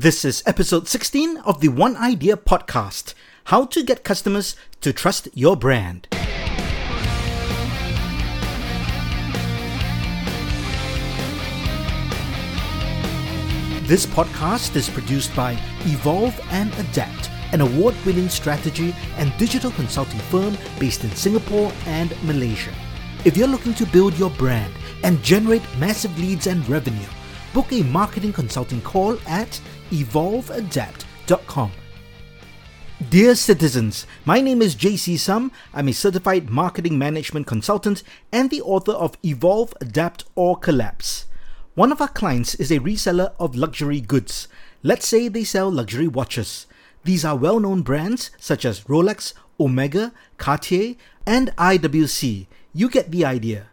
This is episode 16 of the One Eye Deer podcast How to Get Customers to Trust Your Brand. This podcast is produced by Evolve and Adapt, an award winning strategy and digital consulting firm based in Singapore and Malaysia. If you're looking to build your brand and generate massive leads and revenue, book a marketing consulting call at evolveadapt.com. Dear citizens, my name is JC Sum. I'm a certified marketing management consultant and the author of Evolve, Adapt, or Collapse. One of our clients is a reseller of luxury goods. Let's say they sell luxury watches. These are well known brands such as Rolex, Omega, Cartier, and IWC. You get the idea.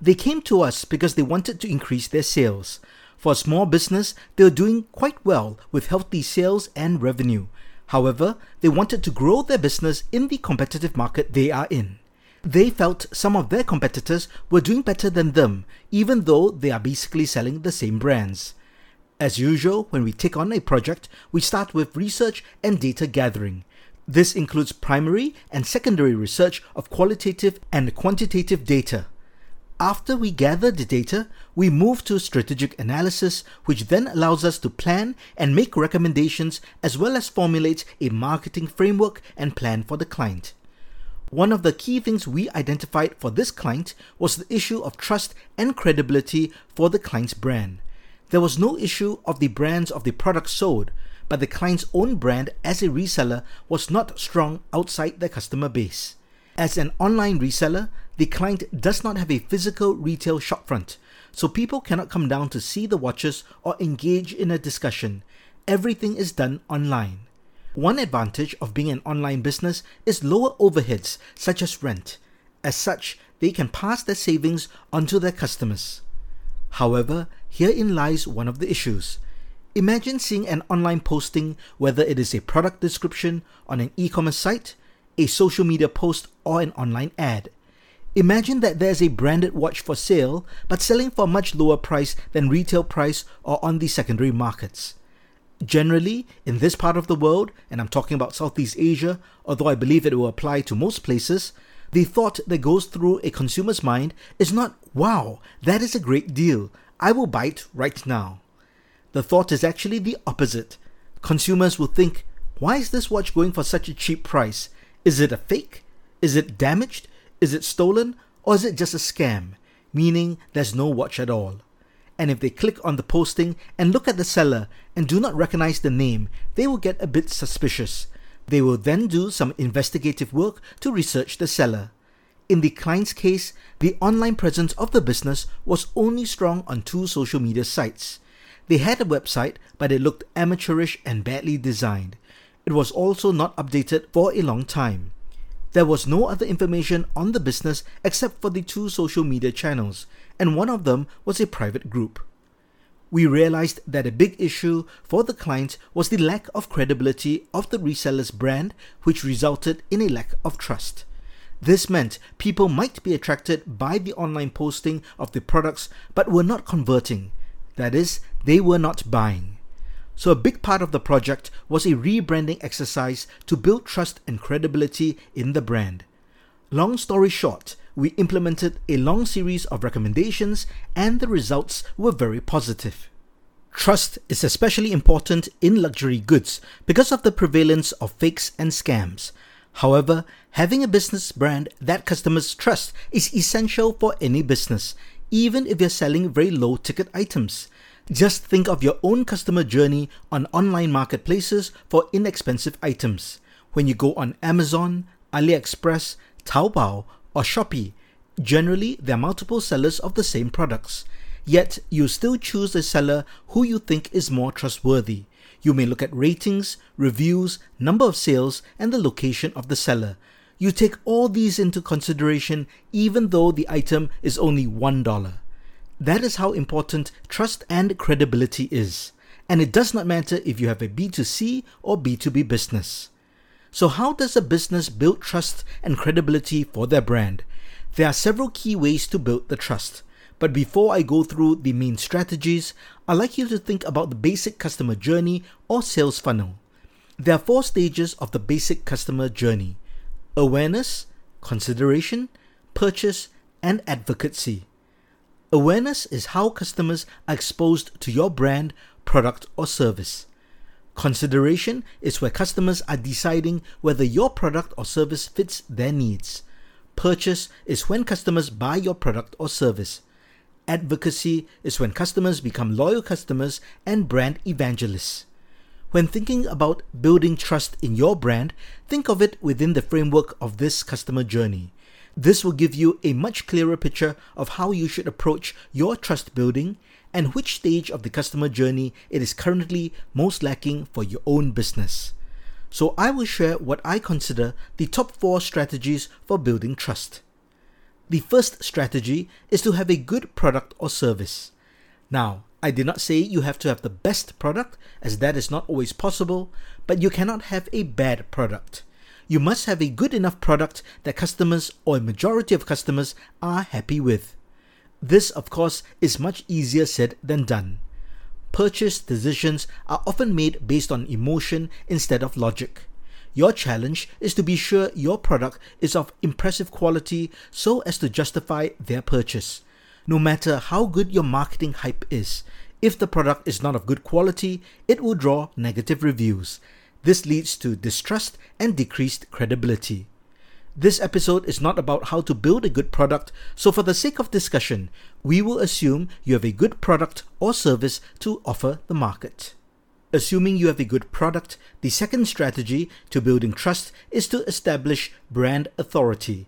They came to us because they wanted to increase their sales. For a small business, they were doing quite well with healthy sales and revenue. However, they wanted to grow their business in the competitive market they are in. They felt some of their competitors were doing better than them, even though they are basically selling the same brands. As usual, when we take on a project, we start with research and data gathering. This includes primary and secondary research of qualitative and quantitative data. After we gather the data, we move to strategic analysis, which then allows us to plan and make recommendations as well as formulate a marketing framework and plan for the client. One of the key things we identified for this client was the issue of trust and credibility for the client's brand. There was no issue of the brands of the products sold, but the client's own brand as a reseller was not strong outside their customer base. As an online reseller, the client does not have a physical retail shopfront, so people cannot come down to see the watches or engage in a discussion. Everything is done online. One advantage of being an online business is lower overheads, such as rent. As such, they can pass their savings onto their customers. However, herein lies one of the issues. Imagine seeing an online posting, whether it is a product description on an e commerce site, a social media post, or an online ad. Imagine that there's a branded watch for sale, but selling for a much lower price than retail price or on the secondary markets. Generally, in this part of the world, and I'm talking about Southeast Asia, although I believe it will apply to most places, the thought that goes through a consumer's mind is not, wow, that is a great deal. I will buy it right now. The thought is actually the opposite. Consumers will think, why is this watch going for such a cheap price? Is it a fake? Is it damaged? Is it stolen? Or is it just a scam? Meaning there's no watch at all and if they click on the posting and look at the seller and do not recognize the name, they will get a bit suspicious. They will then do some investigative work to research the seller. In the client's case, the online presence of the business was only strong on two social media sites. They had a website, but it looked amateurish and badly designed. It was also not updated for a long time. There was no other information on the business except for the two social media channels, and one of them was a private group. We realized that a big issue for the client was the lack of credibility of the reseller's brand, which resulted in a lack of trust. This meant people might be attracted by the online posting of the products but were not converting. That is, they were not buying. So, a big part of the project was a rebranding exercise to build trust and credibility in the brand. Long story short, we implemented a long series of recommendations and the results were very positive. Trust is especially important in luxury goods because of the prevalence of fakes and scams. However, having a business brand that customers trust is essential for any business, even if you're selling very low ticket items. Just think of your own customer journey on online marketplaces for inexpensive items. When you go on Amazon, AliExpress, Taobao, or Shopee, generally there are multiple sellers of the same products. Yet you still choose a seller who you think is more trustworthy. You may look at ratings, reviews, number of sales, and the location of the seller. You take all these into consideration even though the item is only $1. That is how important trust and credibility is. And it does not matter if you have a B2C or B2B business. So, how does a business build trust and credibility for their brand? There are several key ways to build the trust. But before I go through the main strategies, I'd like you to think about the basic customer journey or sales funnel. There are four stages of the basic customer journey awareness, consideration, purchase, and advocacy. Awareness is how customers are exposed to your brand, product, or service. Consideration is where customers are deciding whether your product or service fits their needs. Purchase is when customers buy your product or service. Advocacy is when customers become loyal customers and brand evangelists. When thinking about building trust in your brand, think of it within the framework of this customer journey. This will give you a much clearer picture of how you should approach your trust building and which stage of the customer journey it is currently most lacking for your own business. So, I will share what I consider the top four strategies for building trust. The first strategy is to have a good product or service. Now, I did not say you have to have the best product, as that is not always possible, but you cannot have a bad product. You must have a good enough product that customers or a majority of customers are happy with. This, of course, is much easier said than done. Purchase decisions are often made based on emotion instead of logic. Your challenge is to be sure your product is of impressive quality so as to justify their purchase. No matter how good your marketing hype is, if the product is not of good quality, it will draw negative reviews. This leads to distrust and decreased credibility. This episode is not about how to build a good product, so for the sake of discussion, we will assume you have a good product or service to offer the market. Assuming you have a good product, the second strategy to building trust is to establish brand authority.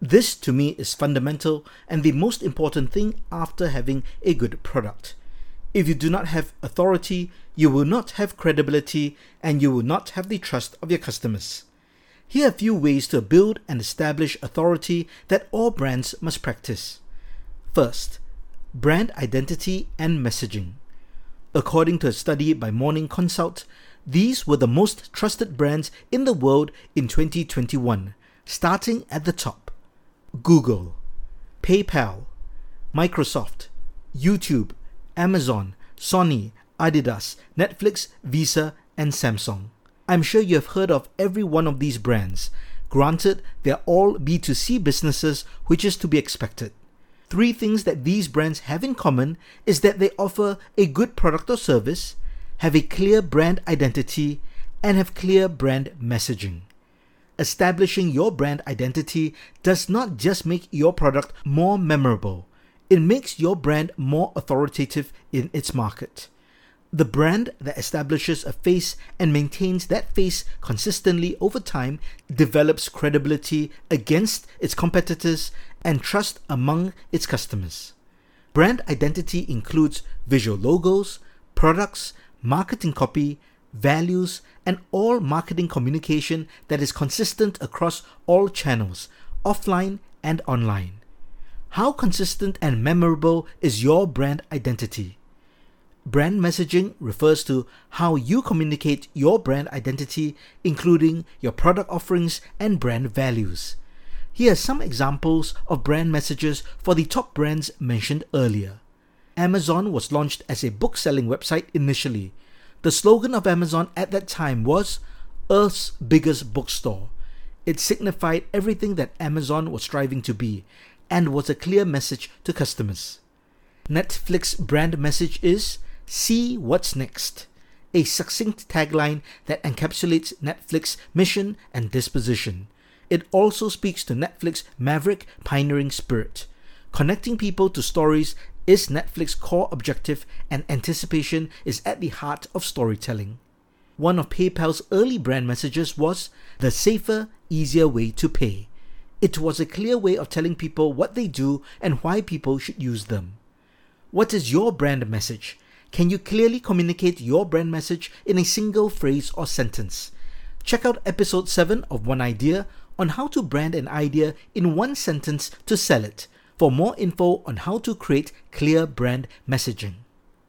This to me is fundamental and the most important thing after having a good product. If you do not have authority, you will not have credibility and you will not have the trust of your customers. Here are a few ways to build and establish authority that all brands must practice. First, brand identity and messaging. According to a study by Morning Consult, these were the most trusted brands in the world in 2021, starting at the top. Google, PayPal, Microsoft, YouTube, Amazon, Sony, Adidas, Netflix, Visa, and Samsung. I'm sure you have heard of every one of these brands. Granted, they're all B2C businesses, which is to be expected. Three things that these brands have in common is that they offer a good product or service, have a clear brand identity, and have clear brand messaging. Establishing your brand identity does not just make your product more memorable, it makes your brand more authoritative in its market. The brand that establishes a face and maintains that face consistently over time develops credibility against its competitors and trust among its customers. Brand identity includes visual logos, products, marketing copy, values, and all marketing communication that is consistent across all channels, offline and online. How consistent and memorable is your brand identity? Brand messaging refers to how you communicate your brand identity, including your product offerings and brand values. Here are some examples of brand messages for the top brands mentioned earlier. Amazon was launched as a book selling website initially, the slogan of Amazon at that time was Earth's biggest bookstore. It signified everything that Amazon was striving to be and was a clear message to customers. Netflix brand message is See What's Next, a succinct tagline that encapsulates Netflix mission and disposition. It also speaks to Netflix maverick pioneering spirit, connecting people to stories is Netflix's core objective, and anticipation is at the heart of storytelling. One of PayPal's early brand messages was the safer, easier way to pay. It was a clear way of telling people what they do and why people should use them. What is your brand message? Can you clearly communicate your brand message in a single phrase or sentence? Check out episode 7 of One Eye Deer on how to brand an idea in one sentence to sell it for more info on how to create clear brand messaging.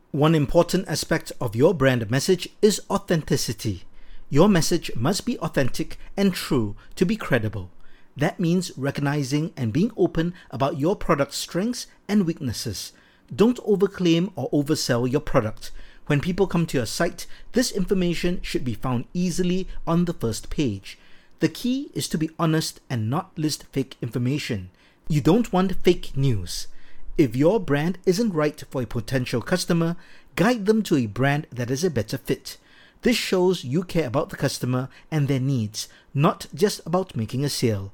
One important aspect of your brand message is authenticity. Your message must be authentic and true to be credible. That means recognizing and being open about your product's strengths and weaknesses. Don't overclaim or oversell your product. When people come to your site, this information should be found easily on the first page. The key is to be honest and not list fake information. You don't want fake news. If your brand isn't right for a potential customer, guide them to a brand that is a better fit. This shows you care about the customer and their needs, not just about making a sale.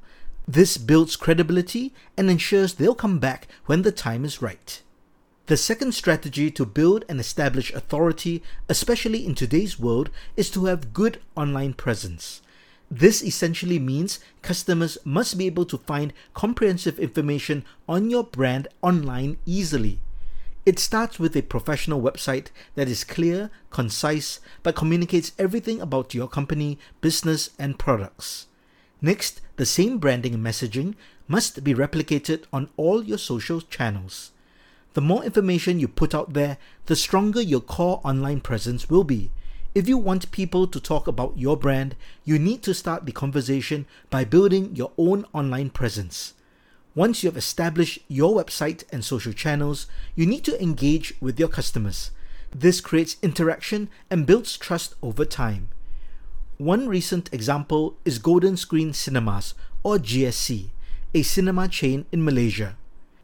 This builds credibility and ensures they'll come back when the time is right. The second strategy to build and establish authority, especially in today's world, is to have good online presence. This essentially means customers must be able to find comprehensive information on your brand online easily. It starts with a professional website that is clear, concise, but communicates everything about your company, business, and products. Next, the same branding and messaging must be replicated on all your social channels. The more information you put out there, the stronger your core online presence will be. If you want people to talk about your brand, you need to start the conversation by building your own online presence. Once you have established your website and social channels, you need to engage with your customers. This creates interaction and builds trust over time. One recent example is Golden Screen Cinemas, or GSC, a cinema chain in Malaysia.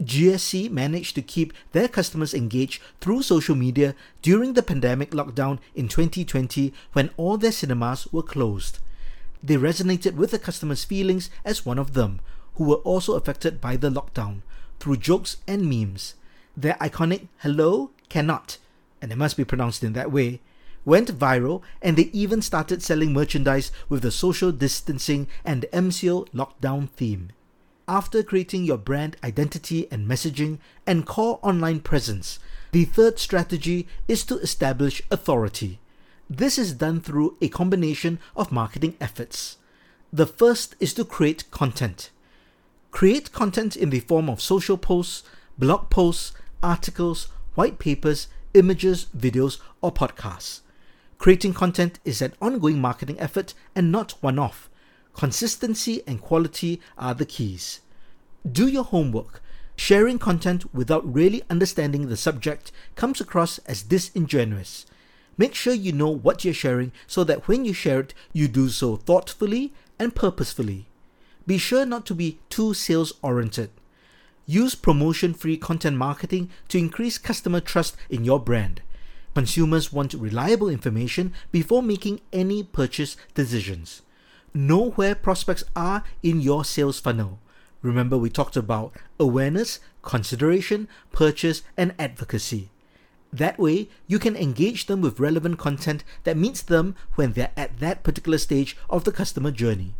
GSC managed to keep their customers engaged through social media during the pandemic lockdown in 2020 when all their cinemas were closed. They resonated with the customers' feelings as one of them, who were also affected by the lockdown, through jokes and memes. Their iconic hello cannot, and it must be pronounced in that way, went viral and they even started selling merchandise with the social distancing and MCO lockdown theme. After creating your brand identity and messaging and core online presence, the third strategy is to establish authority. This is done through a combination of marketing efforts. The first is to create content. Create content in the form of social posts, blog posts, articles, white papers, images, videos, or podcasts. Creating content is an ongoing marketing effort and not one off. Consistency and quality are the keys. Do your homework. Sharing content without really understanding the subject comes across as disingenuous. Make sure you know what you're sharing so that when you share it, you do so thoughtfully and purposefully. Be sure not to be too sales oriented. Use promotion free content marketing to increase customer trust in your brand. Consumers want reliable information before making any purchase decisions. Know where prospects are in your sales funnel. Remember, we talked about awareness, consideration, purchase, and advocacy. That way, you can engage them with relevant content that meets them when they're at that particular stage of the customer journey.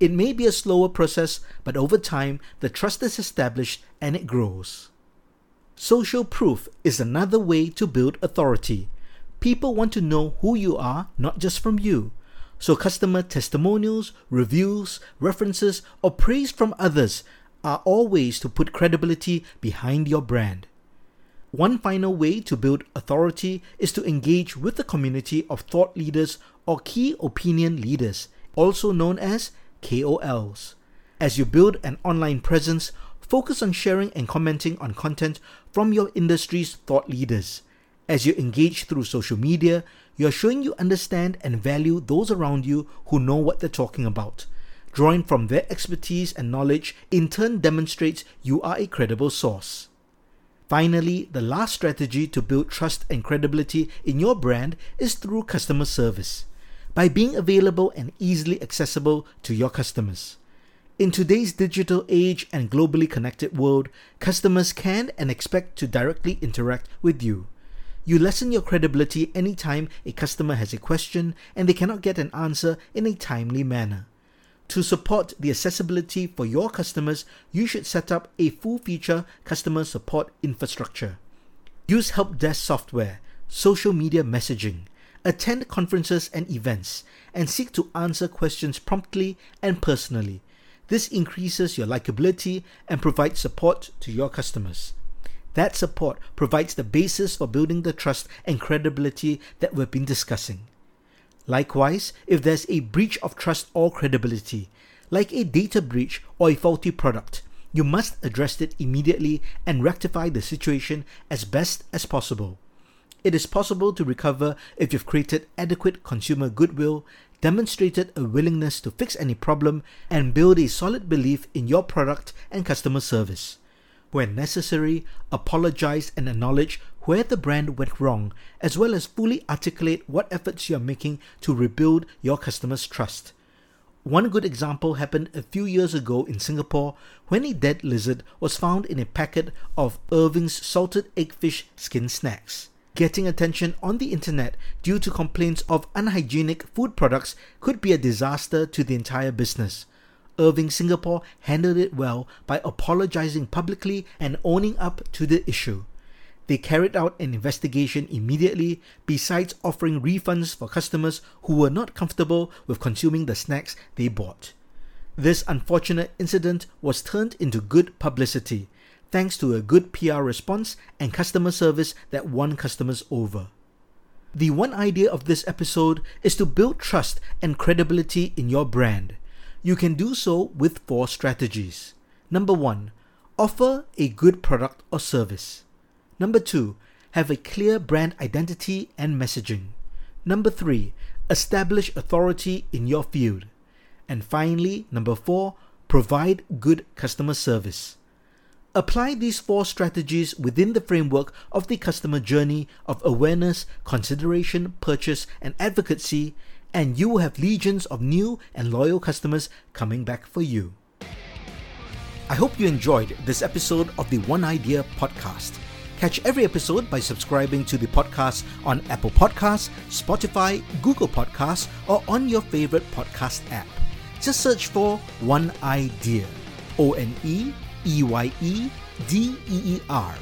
It may be a slower process, but over time, the trust is established and it grows. Social proof is another way to build authority. People want to know who you are, not just from you. So, customer testimonials, reviews, references, or praise from others are all ways to put credibility behind your brand. One final way to build authority is to engage with the community of thought leaders or key opinion leaders, also known as KOLs. As you build an online presence, focus on sharing and commenting on content from your industry's thought leaders. As you engage through social media, you're showing you understand and value those around you who know what they're talking about. Drawing from their expertise and knowledge in turn demonstrates you are a credible source. Finally, the last strategy to build trust and credibility in your brand is through customer service, by being available and easily accessible to your customers. In today's digital age and globally connected world, customers can and expect to directly interact with you. You lessen your credibility anytime a customer has a question and they cannot get an answer in a timely manner. To support the accessibility for your customers, you should set up a full feature customer support infrastructure. Use help desk software, social media messaging, attend conferences and events, and seek to answer questions promptly and personally this increases your likability and provides support to your customers. That support provides the basis for building the trust and credibility that we've been discussing. Likewise, if there's a breach of trust or credibility, like a data breach or a faulty product, you must address it immediately and rectify the situation as best as possible. It is possible to recover if you've created adequate consumer goodwill, demonstrated a willingness to fix any problem, and build a solid belief in your product and customer service. When necessary, apologize and acknowledge where the brand went wrong, as well as fully articulate what efforts you are making to rebuild your customers' trust. One good example happened a few years ago in Singapore when a dead lizard was found in a packet of Irvins salted eggfish skin snacks. Getting attention on the internet due to complaints of unhygienic food products could be a disaster to the entire business. Irving Singapore handled it well by apologizing publicly and owning up to the issue. They carried out an investigation immediately, besides offering refunds for customers who were not comfortable with consuming the snacks they bought. This unfortunate incident was turned into good publicity, thanks to a good PR response and customer service that won customers over. The one idea of this episode is to build trust and credibility in your brand. You can do so with four strategies. Number one, offer a good product or service. Number two, have a clear brand identity and messaging. Number three, establish authority in your field. And finally, number four, provide good customer service. Apply these four strategies within the framework of the customer journey of awareness, consideration, purchase, and advocacy, and you will have legions of new and loyal customers coming back for you. I hope you enjoyed this episode of the One Eye Deer podcast. Catch every episode by subscribing to the podcast on Apple Podcasts, Spotify, Google Podcasts, or on your favorite podcast app. Just search for One Eye Deer. O N E E Y E D E E R.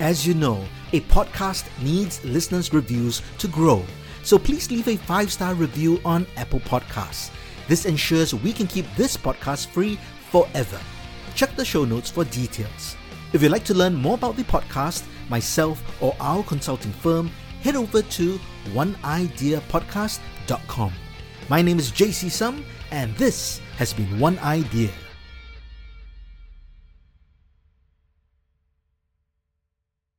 As you know, a podcast needs listeners' reviews to grow. So please leave a five star review on Apple Podcasts. This ensures we can keep this podcast free forever. Check the show notes for details. If you'd like to learn more about the podcast, myself, or our consulting firm, head over to oneideapodcast.com. My name is JC Sum, and this has been One Eye Deer.